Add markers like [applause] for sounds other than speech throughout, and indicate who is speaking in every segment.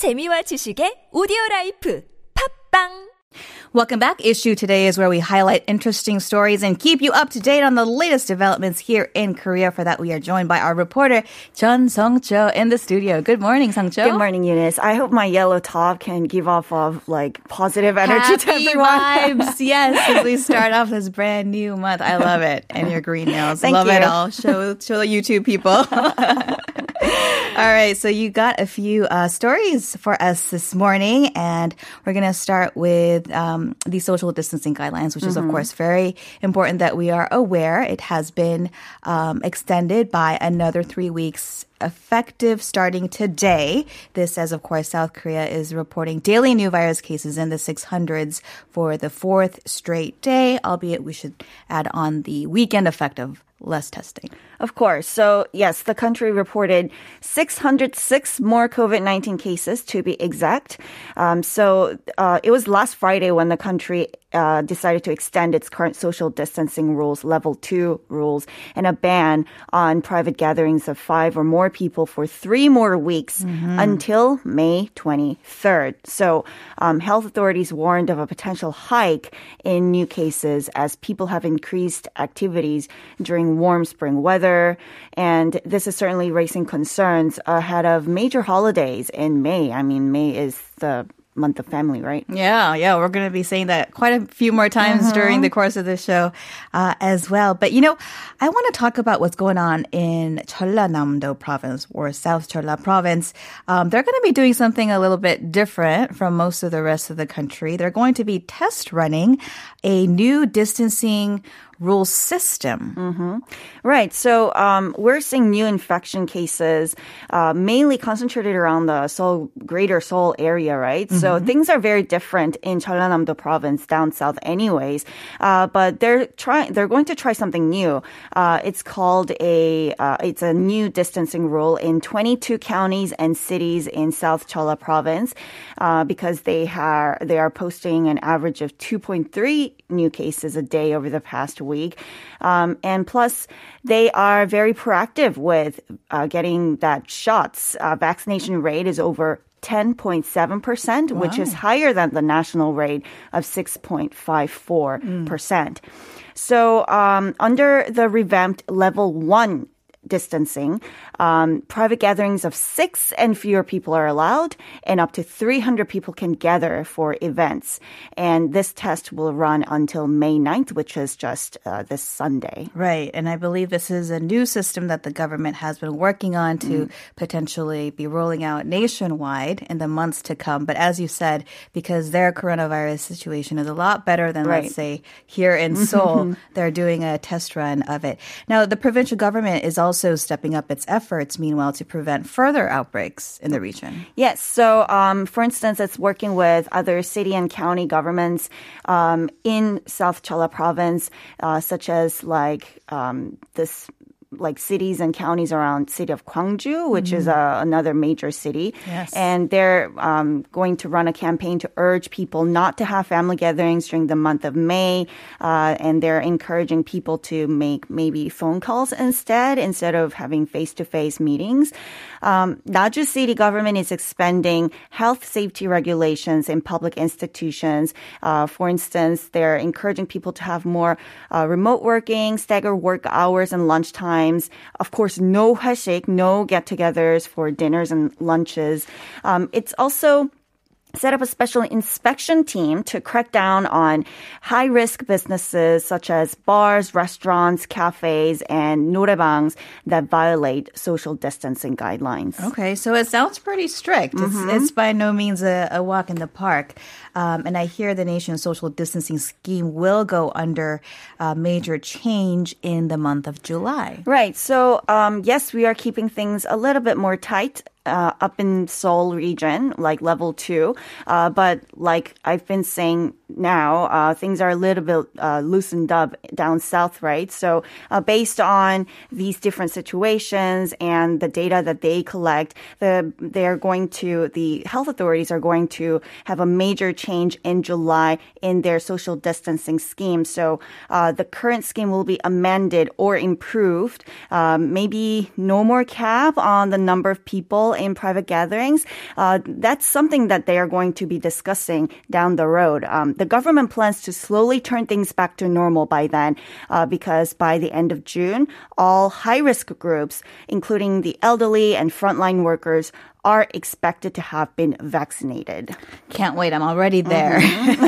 Speaker 1: 재미와 지식의 오디오 라이프. 팝빵
Speaker 2: Welcome back. Issue today is where we highlight interesting stories and keep you up to date on the latest developments here in Korea. For that, we are joined by our reporter, Chun Song Cho, in the studio. Good morning, Song Cho.
Speaker 3: Good morning, Eunice. I hope my yellow top can give off of like positive energy to
Speaker 2: Happy
Speaker 3: everyone.
Speaker 2: vibes. [laughs] yes, as we start off this brand new month. I love it. And your green nails.
Speaker 3: Thank
Speaker 2: love it
Speaker 3: you.
Speaker 2: all. Show, show the YouTube people. [laughs] All right, so you got a few uh, stories for us this morning, and we're going to start with um, the social distancing guidelines, which is, of course, very important that we are aware. It has been um, extended by another three weeks effective starting today. This, as of course, South Korea is reporting daily new virus cases in the 600s for the fourth straight day, albeit we should add on the weekend effect of less testing.
Speaker 3: Of course. So, yes, the country reported 606 more COVID 19 cases to be exact. Um, so, uh, it was last Friday when the country uh, decided to extend its current social distancing rules, level two rules, and a ban on private gatherings of five or more people for three more weeks until May 23rd. So, um, health authorities warned of a potential hike in new cases as people have increased activities during warm spring weather. And this is certainly raising concerns ahead of major holidays in May. I mean, May is the month of family, right?
Speaker 2: Yeah, yeah, we're going to be saying that quite a few more times during the course of the show uh, as well. But you know, I want to talk about what's going on in Jeollanam-do province or South Jeolla province. Um, they're going to be doing something a little bit different from most of the rest of the country. They're going to be test running a new distancing rule system.
Speaker 3: Right. So um, we're seeing new infection cases, uh, mainly concentrated around the Seoul, greater Seoul area, right? So things are very different in Jeollanam-do province down south, anyways. Uh, but they're trying. They're going to try something new. Uh, it's called a. Uh, it's a new distancing rule in 22 counties and cities in South Jeolla province, uh, because they are they are posting an average of 2.3 new cases a day over the past week. Um, and plus, they are very proactive with uh, getting that shots. Uh, vaccination rate is over 10.7%, which is higher than the national rate of 6.54%. So, um, under the revamped level one distancing, um, private gatherings of six and fewer people are allowed, and up to 300 people can gather for events. And this test will run until May 9th, which is just uh, this Sunday.
Speaker 2: Right. And I believe this is a new system that the government has been working on to potentially be rolling out nationwide in the months to come. But as you said, because their coronavirus situation is a lot better than,
Speaker 3: Right.
Speaker 2: let's say, here in [laughs] Seoul, they're doing a test run of it. Now, the provincial government is also stepping up its efforts, meanwhile, to prevent further outbreaks in the region.
Speaker 3: Yes. So, um, for instance, it's working with other city and county governments um, in South Jeolla province, uh, such as like um, this. Like cities and counties around city of Gwangju, which is uh, another major city,
Speaker 2: Yes.
Speaker 3: and they're um, going to run a campaign to urge people not to have family gatherings during the month of May, uh, and they're encouraging people to make maybe phone calls instead, instead of having face-to-face meetings. Um, Naju city government is expanding health safety regulations in public institutions. Uh, for instance, they're encouraging people to have more uh, remote working, stagger work hours and lunch times. Of course, no 회식, no get-togethers for dinners and lunches. Um, it's also set up a special inspection team to crack down on high risk businesses such as bars, restaurants, cafes, and noraebangs that violate social distancing guidelines.
Speaker 2: Okay, so it sounds pretty strict. It's, it's by no means a, a walk in the park. Um, and I hear the nation's social distancing scheme will go under uh, major change in the month of July.
Speaker 3: Right. So, um, yes, we are keeping things a little bit more tight. Uh, up in Seoul region, like level two, uh, but like I've been saying now, uh, things are a little bit uh, loosened up down south, right? So, uh, based on these different situations and the data that they collect, the they're going to the health authorities are going to have a major change in July in their social distancing scheme. So, uh, the current scheme will be amended or improved. Um, maybe no more cap on the number of people in private gatherings, uh, that's something that they are going to be discussing down the road. Um, the government plans to slowly turn things back to normal by then, uh, because by the end of June, all high risk groups, including the elderly and frontline workers, are expected to have been vaccinated.
Speaker 2: Can't wait. I'm already there.
Speaker 3: Mm-hmm.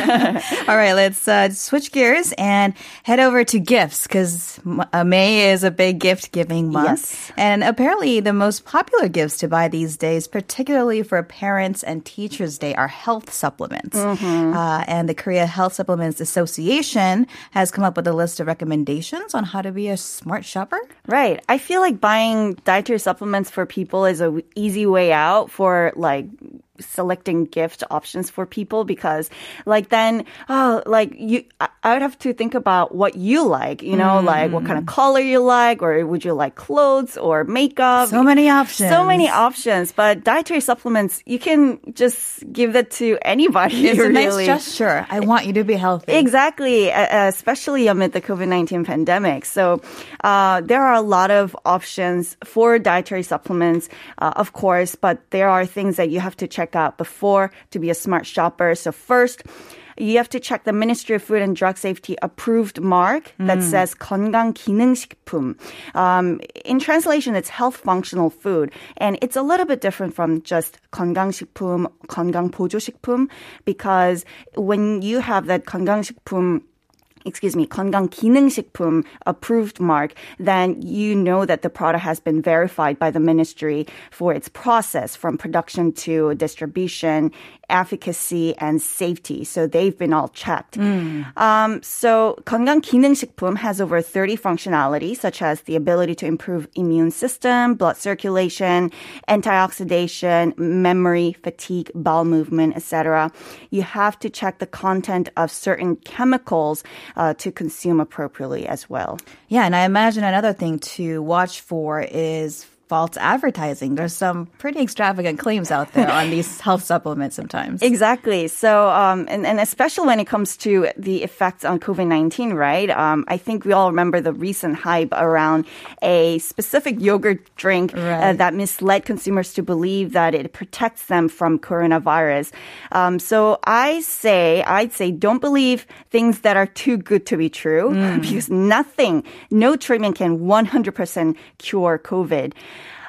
Speaker 3: [laughs]
Speaker 2: All right, let's uh, switch gears and head over to gifts because uh, May is a big gift giving month.
Speaker 3: Yes.
Speaker 2: And apparently, the most popular gifts to buy these days, particularly for Parents and Teachers Day, are health supplements.
Speaker 3: Mm-hmm.
Speaker 2: Uh, and the Korea Health Supplements Association has come up with a list of recommendations on how to be a smart shopper.
Speaker 3: Right. I feel like buying dietary supplements for people is a w- easy way out for like selecting gift options for people because like then oh like you I- I would have to think about what you like, you know, like what kind of color you like or would you like clothes or makeup?
Speaker 2: So many options.
Speaker 3: So many options, but dietary supplements you can just give that to anybody
Speaker 2: It's a nice gesture. I want you to be healthy.
Speaker 3: Exactly, especially amid the COVID 19 pandemic. So, uh, there are a lot of options for dietary supplements, uh, of course, but there are things that you have to check out before to be a smart shopper. So, first, you have to check the Ministry of Food and Drug Safety approved mark that says 건강 기능식품. Um, in translation, it's health functional food, and it's a little bit different from just 건강식품, 건강 보조식품, because when you have that 건강식품 excuse me, 건강 기능식품 approved mark, then you know that the product has been verified by the ministry for its process from production to distribution, efficacy, and safety. So they've been all checked. Um, so 건강 기능식품 has over 30 functionalities, such as the ability to improve immune system, blood circulation, antioxidation, memory, fatigue, bowel movement, etc. You have to check the content of certain chemicals uh, to consume appropriately as well.
Speaker 2: Yeah, and I imagine another thing to watch for is false advertising. There's some pretty extravagant claims out there on these [laughs] health supplements sometimes.
Speaker 3: Exactly. So, um, and, and especially when it comes to the effects on COVID 19, right? Um, I think we all remember the recent hype around a specific yogurt drink uh, that misled consumers to believe that it protects them from coronavirus. Um, so I say, I'd say, don't believe things that are too good to be true [laughs] because nothing, no treatment can 100% cure COVID.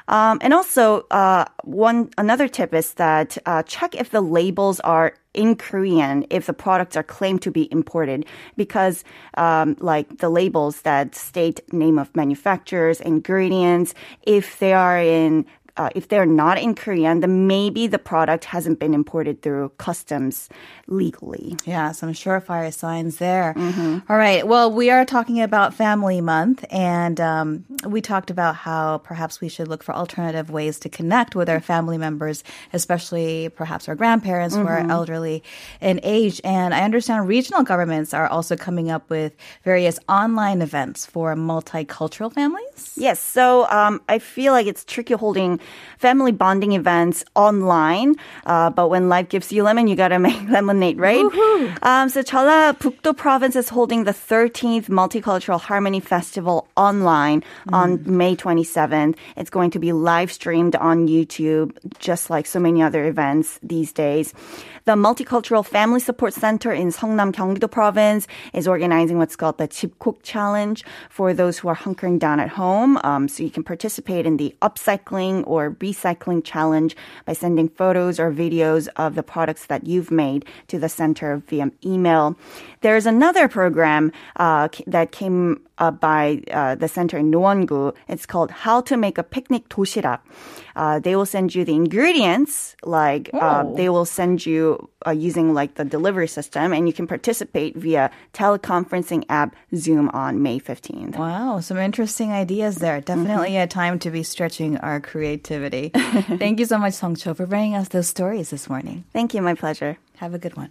Speaker 3: Um, and also, uh, one another tip is that uh, check if the labels are in Korean if the products are claimed to be imported, because um, like the labels that state name of manufacturers, ingredients, if they are in uh, if they're not in Korean, then maybe the product hasn't been imported through customs legally.
Speaker 2: Yeah, some surefire signs there. All right. Well, we are talking about Family Month, and um, we talked about how perhaps we should look for alternative ways to connect with our family members, especially perhaps our grandparents who are elderly in age. And I understand regional governments are also coming up with various online events for multicultural families.
Speaker 3: Yes, so um, I feel like it's tricky holding family bonding events online, uh, but when life gives you lemon, you gotta [laughs] make lemonade, right? Um, so Jeollabuk-do province is holding the 13th Multicultural Harmony Festival online on May 27th. It's going to be live streamed on YouTube, just like so many other events these days. The Multicultural Family Support Center in Seongnam, Gyeonggi-do province is organizing what's called the Chipcook Challenge for those who are hunkering down at home. Um, so you can participate in the upcycling or recycling challenge by sending photos or videos of the products that you've made to the center via email. There's another program uh, that came up by uh, the center in Noongu. It's called How to Make a Picnic Doshirak. Uh, they will send you the ingredients, like uh,
Speaker 2: Oh.
Speaker 3: they will send you uh, using like the delivery system, and you can participate via teleconferencing app Zoom on May 15th.
Speaker 2: Wow, some interesting ideas there. Definitely a time to be stretching our creativity. [laughs] Thank you so much, Song Cho, for bringing us those stories this morning.
Speaker 3: Thank you, my pleasure.
Speaker 2: Have a good one.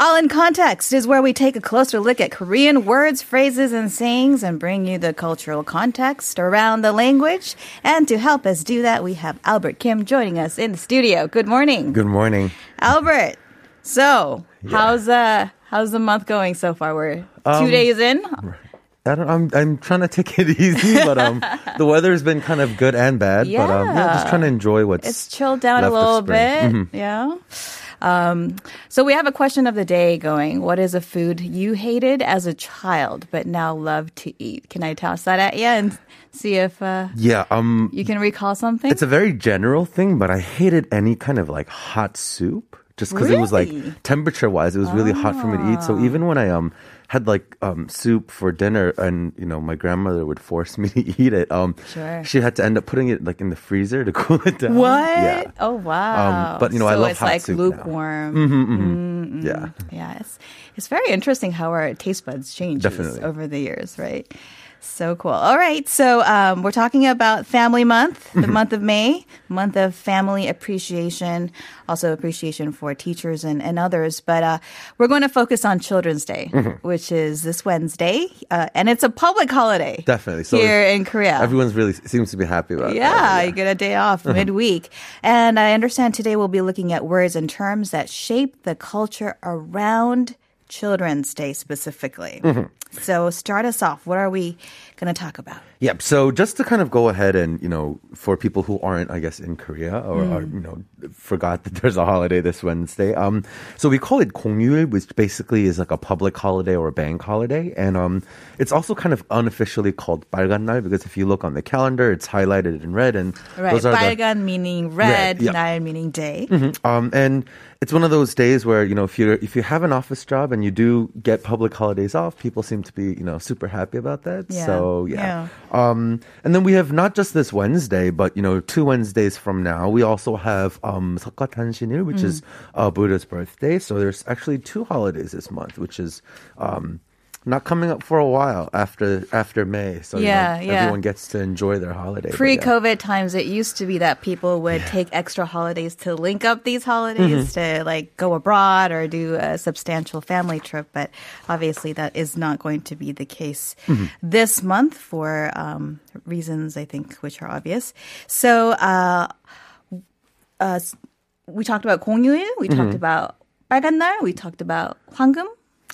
Speaker 2: All in Context is where we take a closer look at Korean words, phrases, and sayings and bring you the cultural context around the language. And to help us do that, we have Albert Kim joining us in the studio. Good morning.
Speaker 4: Good morning.
Speaker 2: Albert. So, how's uh how's the month going so far? We're two
Speaker 4: Um,
Speaker 2: days in.
Speaker 4: I don't, I'm I'm trying to take it [laughs] easy, but um, the weather's been kind of good and bad. But um, yeah, just trying to enjoy what's.
Speaker 2: It's chilled down a little bit. Yeah. Um, so we have a question of the day going. What is a food you hated as a child but now love to eat? Can I toss that at you and see if uh,
Speaker 4: yeah, um,
Speaker 2: you can recall something?
Speaker 4: it's a very general thing, but I hated any kind of like hot soup just because it was like temperature wise, it was really hot for me to eat. So even when I um had like um soup for dinner, and you know my grandmother would force [laughs] me to eat it, um,
Speaker 2: Sure.
Speaker 4: she had to end up putting it like in the freezer to [laughs] cool it down.
Speaker 2: what?
Speaker 4: Yeah.
Speaker 2: Oh wow!
Speaker 4: Um, but, you know,
Speaker 2: so
Speaker 4: I love
Speaker 2: it's
Speaker 4: hot
Speaker 2: like
Speaker 4: soup now.
Speaker 2: lukewarm.
Speaker 4: Mm-hmm, Yeah.
Speaker 2: Yeah, it's it's very interesting how our taste buds
Speaker 4: change
Speaker 2: over the years, right? So cool. All right, so um, we're talking about Family Month, the month of May, month of family appreciation, also appreciation for teachers and, and others. But uh, we're going to focus on Children's Day, which is this Wednesday, uh, and it's a public holiday.
Speaker 4: Definitely. So
Speaker 2: here in Korea.
Speaker 4: Everyone's really seems to be happy about it.
Speaker 2: Yeah,
Speaker 4: that.
Speaker 2: you get a day off midweek. And I understand today we'll be looking at words and terms that shape the culture around Children's Day specifically. So start us off. What are we going to talk about?
Speaker 4: Yep. So just to kind of go ahead and you know, for people who aren't, I guess, in Korea or, or you know, forgot that [laughs] there's a holiday this Wednesday. Um, so we call it 공휴일, which basically is like a public holiday or a bank holiday, and um, it's also kind of unofficially called 빨간 날 because if you look on the calendar, it's highlighted in red, and
Speaker 2: Right.
Speaker 4: those are the
Speaker 2: 빨간 meaning red,
Speaker 4: Red, yeah.
Speaker 2: 날 meaning day.
Speaker 4: um, and it's one of those days where you know if you if you have an office job and you do get public holidays off, people seem to be you know super happy about that.
Speaker 2: Yeah,
Speaker 4: So yeah. Um, and then we have not just this Wednesday, but you know two Wednesdays from now, we also have um, 석가탄신일, which is uh, Buddha's birthday. So there's actually two holidays this month, which is. Um, not coming up for a while after after May, so you know,
Speaker 2: Yeah, yeah.
Speaker 4: everyone gets to enjoy their holiday. but yeah.
Speaker 2: Pre-COVID times, it used to be that people would take extra holidays to link up these holidays
Speaker 4: Mm-hmm.
Speaker 2: to like go abroad or do a substantial family trip. But obviously, that is not going to be the case
Speaker 4: Mm-hmm.
Speaker 2: this month for um, reasons I think which are obvious. So, uh, uh, we talked about 공휴일, we
Speaker 4: Mm-hmm.
Speaker 2: talked about 빨간 날, we talked about 황금.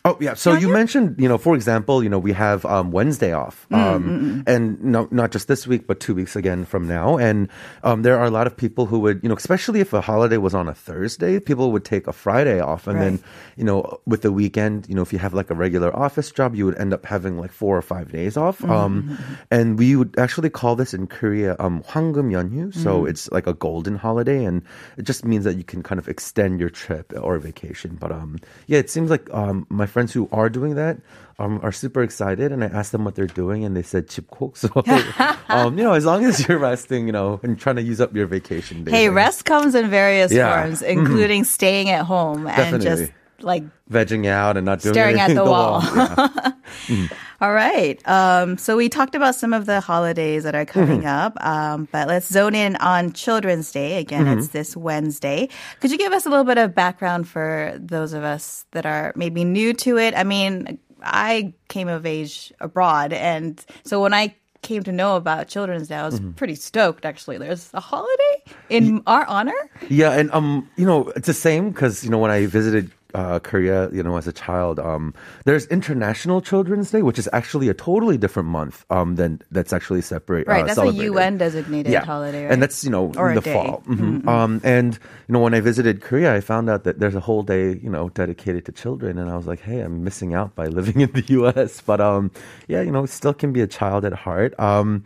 Speaker 4: Oh yeah. So you mentioned, you know, for example, you know, we have um, Wednesday off, um, and no, not just this week, but two weeks again from now. And um, there are a lot of people who would, you know, especially if a holiday was on a Thursday, people would take a Friday off, and then,
Speaker 2: Right.
Speaker 4: you know, with the weekend, you know, if you have like a regular office job, you would end up having like four or five days off. Um, and we would actually call this in Korea um, 황금 연휴. So it's like a golden holiday, and it just means that you can kind of extend your trip or vacation. But um, yeah, it seems like um, my friends who are doing that um, are super excited, and I asked them what they're doing, and they said 집콕. [laughs] So [laughs] um, you know, as long as you're resting, you know, and trying to use up your vacation days.
Speaker 2: Hey, rest comes in various
Speaker 4: Yeah.
Speaker 2: forms, including staying at home and just like
Speaker 4: vegging out and not doing
Speaker 2: Staring at
Speaker 4: anything.
Speaker 2: the wall.
Speaker 4: Yeah. [laughs] [laughs]
Speaker 2: All right. Um, so we talked about some of the holidays that are coming
Speaker 4: Mm-hmm.
Speaker 2: up, um, but let's zone in on Children's Day. Again,
Speaker 4: Mm-hmm.
Speaker 2: it's this Wednesday. Could you give us a little bit of background for those of us that are maybe new to it? I mean, I came of age abroad, and so when I came to know about Children's Day, I was
Speaker 4: Mm-hmm.
Speaker 2: pretty stoked. Actually, there's a holiday in our honor.
Speaker 4: Yeah, and um, you know, it's the same because you know when I visited uh, Korea, you know, as a child, um, there's International Children's Day, which is actually a totally different month um than that's actually separate.
Speaker 2: Right,
Speaker 4: uh,
Speaker 2: that's a
Speaker 4: celebrated.
Speaker 2: UN designated holiday, right?
Speaker 4: and that's you know
Speaker 2: Or a
Speaker 4: in the
Speaker 2: day.
Speaker 4: fall. Mhm. Um, and you know when I visited Korea, I found out that there's a whole day you know dedicated to children, and I was like, hey, I'm missing out by living [laughs] in the U.S. But um, yeah, you know, still can be a child at heart. Um.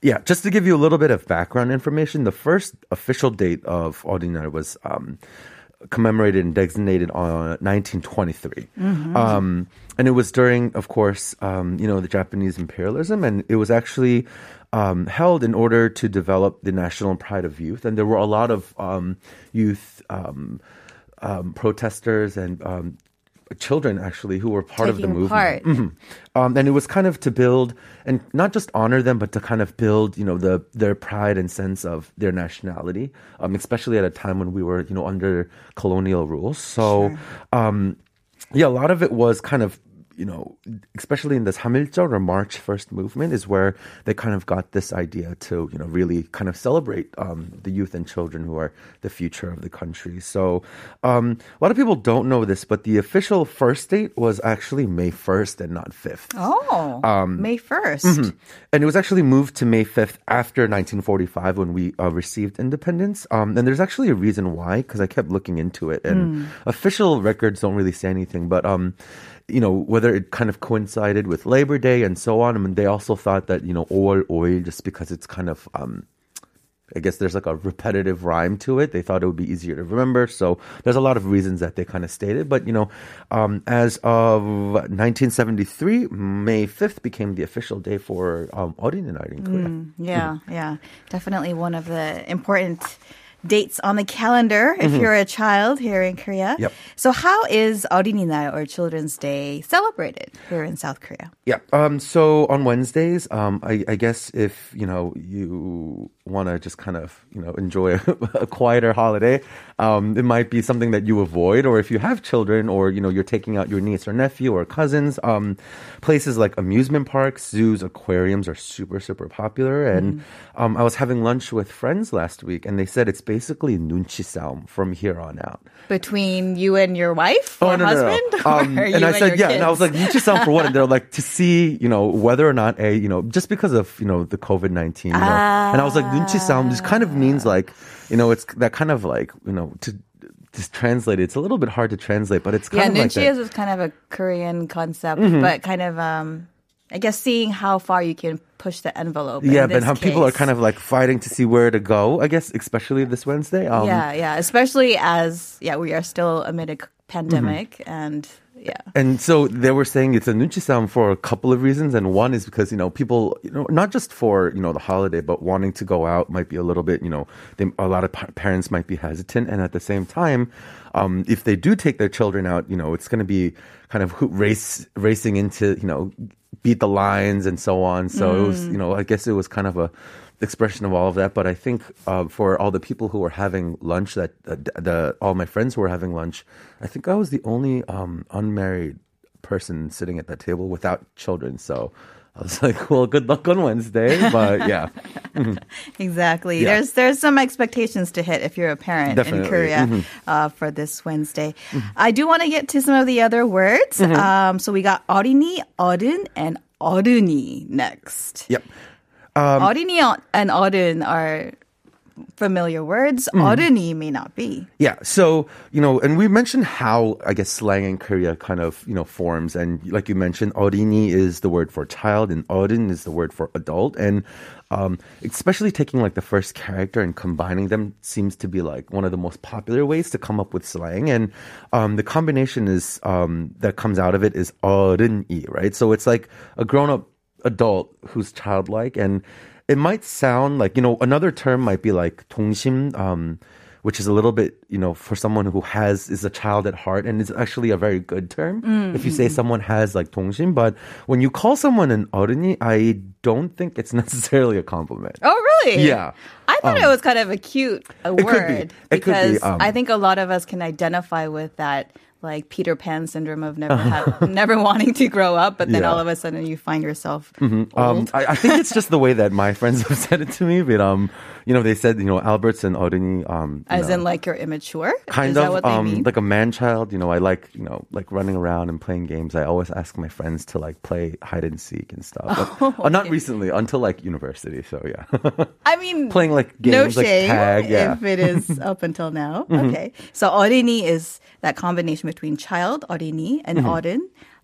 Speaker 4: Yeah, just to give you a little bit of background information, the first official date of Ordinary was um, commemorated and designated on 1923. Um, and it was during, of course, um, you know, the Japanese imperialism, and it was actually um, held in order to develop the national pride of youth. And there were a lot of um, youth um, um, protesters and um, children actually who were part of the movement. Mhm. Um, and it was kind of to build and not just honor them, but to kind of build, you know, the their pride and sense of their nationality, um, especially at a time when we were, you know, under colonial rules. So, um, yeah, a lot of it was kind of you know, especially in this Samiljeol or March First movement, is where they kind of got this idea to, you know, really kind of celebrate um, the youth and children who are the future of the country. So, um, a lot of people don't know this, but the official first date was actually May 1st and not 5th.
Speaker 2: Oh,
Speaker 4: Um,
Speaker 2: May 1st.
Speaker 4: And it was actually moved to May 5th after 1945 when we uh, received independence. Um, and there's actually a reason why, because I kept looking into it. And official records don't really say anything, but. Um, you know, whether it kind of coincided with Labor Day and so on. I mean, they also thought that, you know, oil, oil, just because it's kind of, um, I guess there's like a repetitive rhyme to it. They thought it would be easier to remember. So there's a lot of reasons that they kind of stated. But, you know, um, as of 1973, May 5th became the official day for um, Orin Night in Korea.
Speaker 2: Mm, yeah, yeah. Definitely one of the important dates on the calendar if you're a child here in Korea.
Speaker 4: Yep.
Speaker 2: So how is 어린이날 or Children's Day celebrated here in South Korea?
Speaker 4: Yeah. Um, so on Wednesdays, um, I, I guess if you know you want to just kind of you know enjoy a, [laughs] a quieter holiday, um, it might be something that you avoid. Or if you have children, or you know you're taking out your niece or nephew or cousins, um, places like amusement parks, zoos, aquariums are super super popular. And mm-hmm. um, I was having lunch with friends last week, and they said it's basically nunchi saum from here on out
Speaker 2: between you and your wife oh, or
Speaker 4: oh, no, husband. No, [laughs] no.
Speaker 2: Or
Speaker 4: um, and I and
Speaker 2: said
Speaker 4: yeah, kids? and I was like nunchi saum for what? And they're like to see you know whether or not a you know just because of you know the COVID nineteen, you know, ah. and I was like. Nunchi just kind of means like, you know, it's that kind of like, you know, to just translate it. It's a little bit hard to translate, but it's kind yeah, of like Yeah,
Speaker 2: is kind of a Korean concept,
Speaker 4: mm-hmm.
Speaker 2: but kind of um I guess seeing how far you can push the envelope.
Speaker 4: Yeah, but how case. people are kind of like fighting to see where to go. I guess especially this Wednesday. Um,
Speaker 2: yeah, yeah, especially as yeah we are still amid a mm-hmm. pandemic
Speaker 4: mm-hmm.
Speaker 2: and yeah,
Speaker 4: And so they were saying it's a nunchi saum for a couple of reasons. And one is because, you know, people, you know, not just for, you know, the holiday, but wanting to go out might be a little bit, you know, they, a lot of pa- parents might be hesitant. And at the same time, um, if they do take their children out, you know, it's going to be kind of race, racing into, you know, beat the lines and so on. So it was, you know, I guess it was kind of a, expression of all of that. But I think uh, for all the people who were having lunch, that uh, d- the all my friends who were having lunch, I think I was the only um, unmarried person sitting at that table without children. So I was [laughs] like, well, good luck on Wednesday. But yeah, [laughs]
Speaker 2: exactly.
Speaker 4: Yeah.
Speaker 2: There's there's some expectations to hit if you're a parent
Speaker 4: Definitely.
Speaker 2: in Korea
Speaker 4: Mhm.
Speaker 2: uh, for this Wednesday. I do want to get to some of the other words.
Speaker 4: Mm-hmm.
Speaker 2: Um, so we got 어린이, 어른, and 어른이 next.
Speaker 4: yep. Um,
Speaker 2: 어린이 and 어른 are familiar words.
Speaker 4: Mm-hmm.
Speaker 2: 어른이 may not be.
Speaker 4: Yeah. So, you know, and we mentioned how, I guess, slang in Korea kind of, you know, forms. And like you mentioned, 어린이 is the word for child and 어른 is the word for adult. And um, especially taking like the first character and combining them seems to be like one of the most popular ways to come up with slang. And um, the combination is, um, that comes out of it is 어른이, right? So it's like a grown up adult who's childlike and it might sound like you know another term might be like 동심 um which is a little bit you know for someone who has is a child at heart and it's actually a very good term if you say someone has like 동심 but when you call someone an 어른이 I don't think it's necessarily [laughs] a compliment
Speaker 2: Oh, really?
Speaker 4: Yeah.
Speaker 2: I thought it was kind of a cute uh,
Speaker 4: It could be.
Speaker 2: word
Speaker 4: It could be,
Speaker 2: because
Speaker 4: um,
Speaker 2: I think a lot of us can identify with that like Peter Pan syndrome of never uh-huh. have, never [laughs] wanting to grow up, but then
Speaker 4: yeah.
Speaker 2: all of a sudden you find yourself.
Speaker 4: Mm-hmm.
Speaker 2: Um,
Speaker 4: I, I, think it's just the way that my friends [laughs] have said it to me, but um, you know, they said you know Alberts and Orini, um,
Speaker 2: as
Speaker 4: know,
Speaker 2: in like you're immature,
Speaker 4: kind
Speaker 2: Is
Speaker 4: of um, like a man child. You know, I like you know like running around and playing games. I always ask my friends to like play hide and seek and stuff. But, [laughs] oh, okay. uh, not recently until like university. So yeah,
Speaker 2: I mean
Speaker 4: playing like games no
Speaker 2: like
Speaker 4: tag. Yeah.
Speaker 2: If it is up until now, mm-hmm. okay. So Orini is that combination between child, 어린이, and 어른,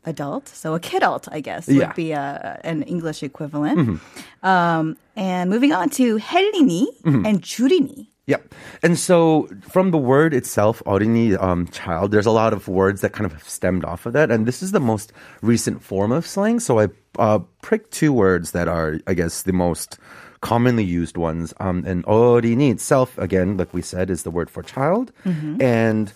Speaker 2: adult. So a kidult, I guess, would
Speaker 4: Mm-hmm. Yeah. Mm-hmm.
Speaker 2: be a, an English equivalent. Um, and moving on to 헬린이
Speaker 4: Mm-hmm.
Speaker 2: and 줄이니.
Speaker 4: Yep. And so from the word itself, 어린이, um, child, there's a lot of words that kind of have stemmed off of that. And this is the most recent form of slang. So I uh, pricked two words that are, I guess, the most commonly used ones. Um, and 어린이 itself, again, like we said, is the word for child. And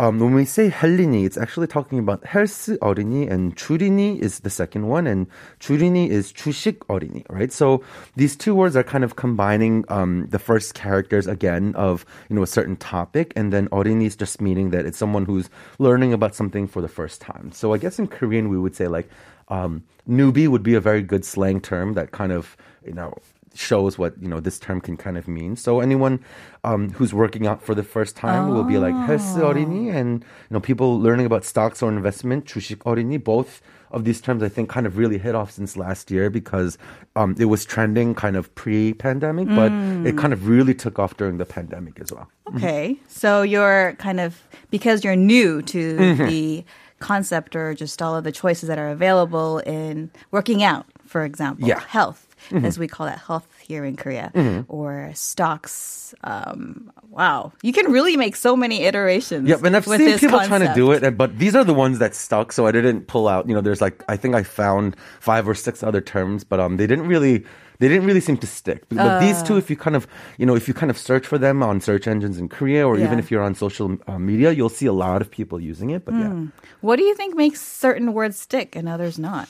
Speaker 4: um, when we say 헬린이, it's actually talking about 헬스 어린이, and 주린이 is the second one, and 주린이 is 주식 어린이, right? So these two words are kind of combining um, the first characters again of you know a certain topic, and then 어린이 is just meaning that it's someone who's learning about something for the first time. So I guess in Korean we would say like um, newbie would be a very good slang term that kind of you know shows what you know this term can kind of mean. So anyone um, who's working out for the first time will be like 헬스 어린이, and you know people learning about stocks or investment 주식 어린이. Both of these terms I think kind of really hit off since last year because um, it was trending kind of pre-pandemic, but it kind of really took off during the pandemic as well.
Speaker 2: Okay. So you're kind of, because you're new to the concept or just all of the choices that are available in working out, for example,
Speaker 4: Yeah.
Speaker 2: health, as we call it health here in Korea, or stocks. Um, wow. You can really make so many iterations.
Speaker 4: Yeah, and I've seen people trying to do it, but these are the ones that stuck. So I didn't pull out. You know, there's like I think I found five or six other terms, but um, they didn't really. They didn't really seem to stick. But these
Speaker 2: Uh.
Speaker 4: two, if you kind of, you know, if you kind of search for them on search engines in Korea, or even if you're on social uh, media, you'll see a lot of people using it. But yeah,
Speaker 2: What do you think makes certain words stick and others not?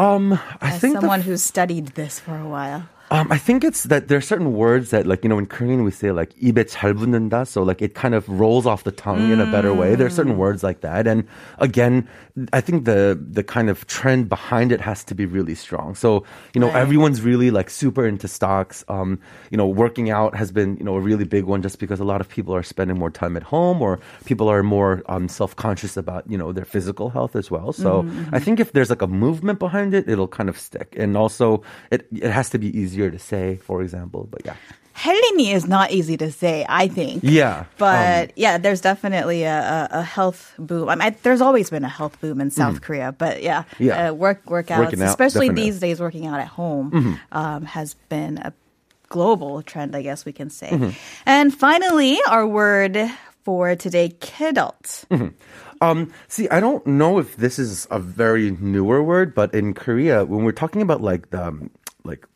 Speaker 4: Um, I
Speaker 2: As
Speaker 4: think
Speaker 2: someone who's studied this for a while.
Speaker 4: Um, I think it's that there are certain words that, like, you know, in Korean we say, like, 입에 잘 붙는다. So, like, it kind of rolls off the tongue in a better way. There are certain words like that. And again, I think the, the kind of trend behind it has to be really strong. So, you know,
Speaker 2: Right.
Speaker 4: everyone's really, like, super into stocks. Um, you know, working out has been, you know, a really big one just because a lot of people are spending more time at home or people are more um, self conscious about, you know, their physical health as well. So, I think if there's like a movement behind it, it'll kind of stick. And also, it, it has to be easier to say, for example. But yeah.
Speaker 2: Helini is not easy to say, I think.
Speaker 4: Yeah.
Speaker 2: But yeah, there's definitely a, a, a health boom. I mean, there's always been a health boom in South Korea, but yeah,
Speaker 4: Mm-hmm. Yeah.
Speaker 2: uh, work workouts,
Speaker 4: out,
Speaker 2: especially
Speaker 4: definitely.
Speaker 2: these days, working out at home
Speaker 4: Mm-hmm.
Speaker 2: um, has been a global trend, I guess we can say.
Speaker 4: Mm-hmm.
Speaker 2: And finally, our word for today, kidult.
Speaker 4: Um, see, I don't know if this is a very newer word, but in Korea, when we're talking about like the, um, like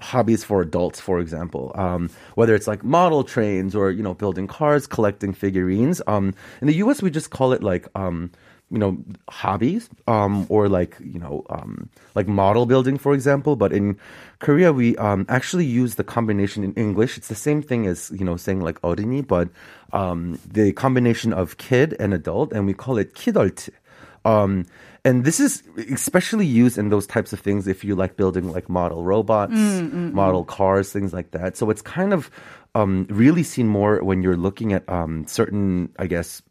Speaker 4: hobbies for adults, for example, um, whether it's like model trains or you know building cars, collecting figurines. Um, in the U.S., we just call it like um, you know hobbies um, or like you know um, like model building, for example. But in Korea, we um, actually use the combination in English. It's the same thing as you know saying like 어린이, but um, the combination of kid and adult, and we call it kidult. Um, and this is especially used in those types of things if you like building like model robots, model cars, things like that. So it's kind of um, really seen more when you're looking at um, certain, I guess,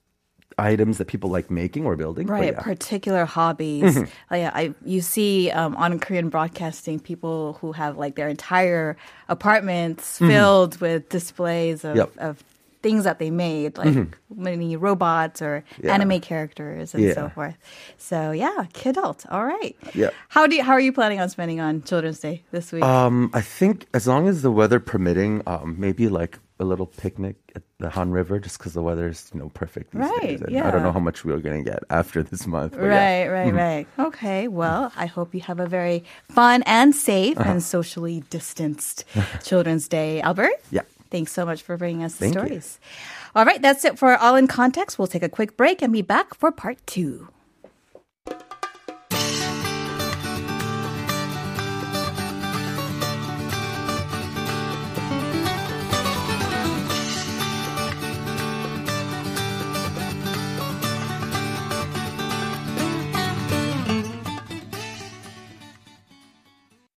Speaker 4: items that people like making or building.
Speaker 2: Right,
Speaker 4: yeah.
Speaker 2: particular hobbies. Uh, yeah, I you see um, on Korean broadcasting people who have like their entire apartments filled with displays of,
Speaker 4: Yep.
Speaker 2: of things that they made, like mini robots or
Speaker 4: Yeah.
Speaker 2: anime characters and so forth. So yeah, kidult. All right.
Speaker 4: Yeah.
Speaker 2: How do you, how are you planning on spending on Children's Day this week?
Speaker 4: Um, I think as long as the weather permitting, um, maybe like a little picnic at the Han River, just because the weather is you know perfect these
Speaker 2: Right,
Speaker 4: days. And I don't know how much we're gonna get after this month. but yeah.
Speaker 2: Right, right, right. Okay, well, I hope you have a very fun and safe
Speaker 4: Uh-huh.
Speaker 2: and socially distanced [laughs] Children's Day. Albert?
Speaker 4: Yeah.
Speaker 2: Thanks so much for bringing us the
Speaker 4: Thank you.
Speaker 2: stories. All right, that's it for All in Context. We'll take a quick break and be back for part two.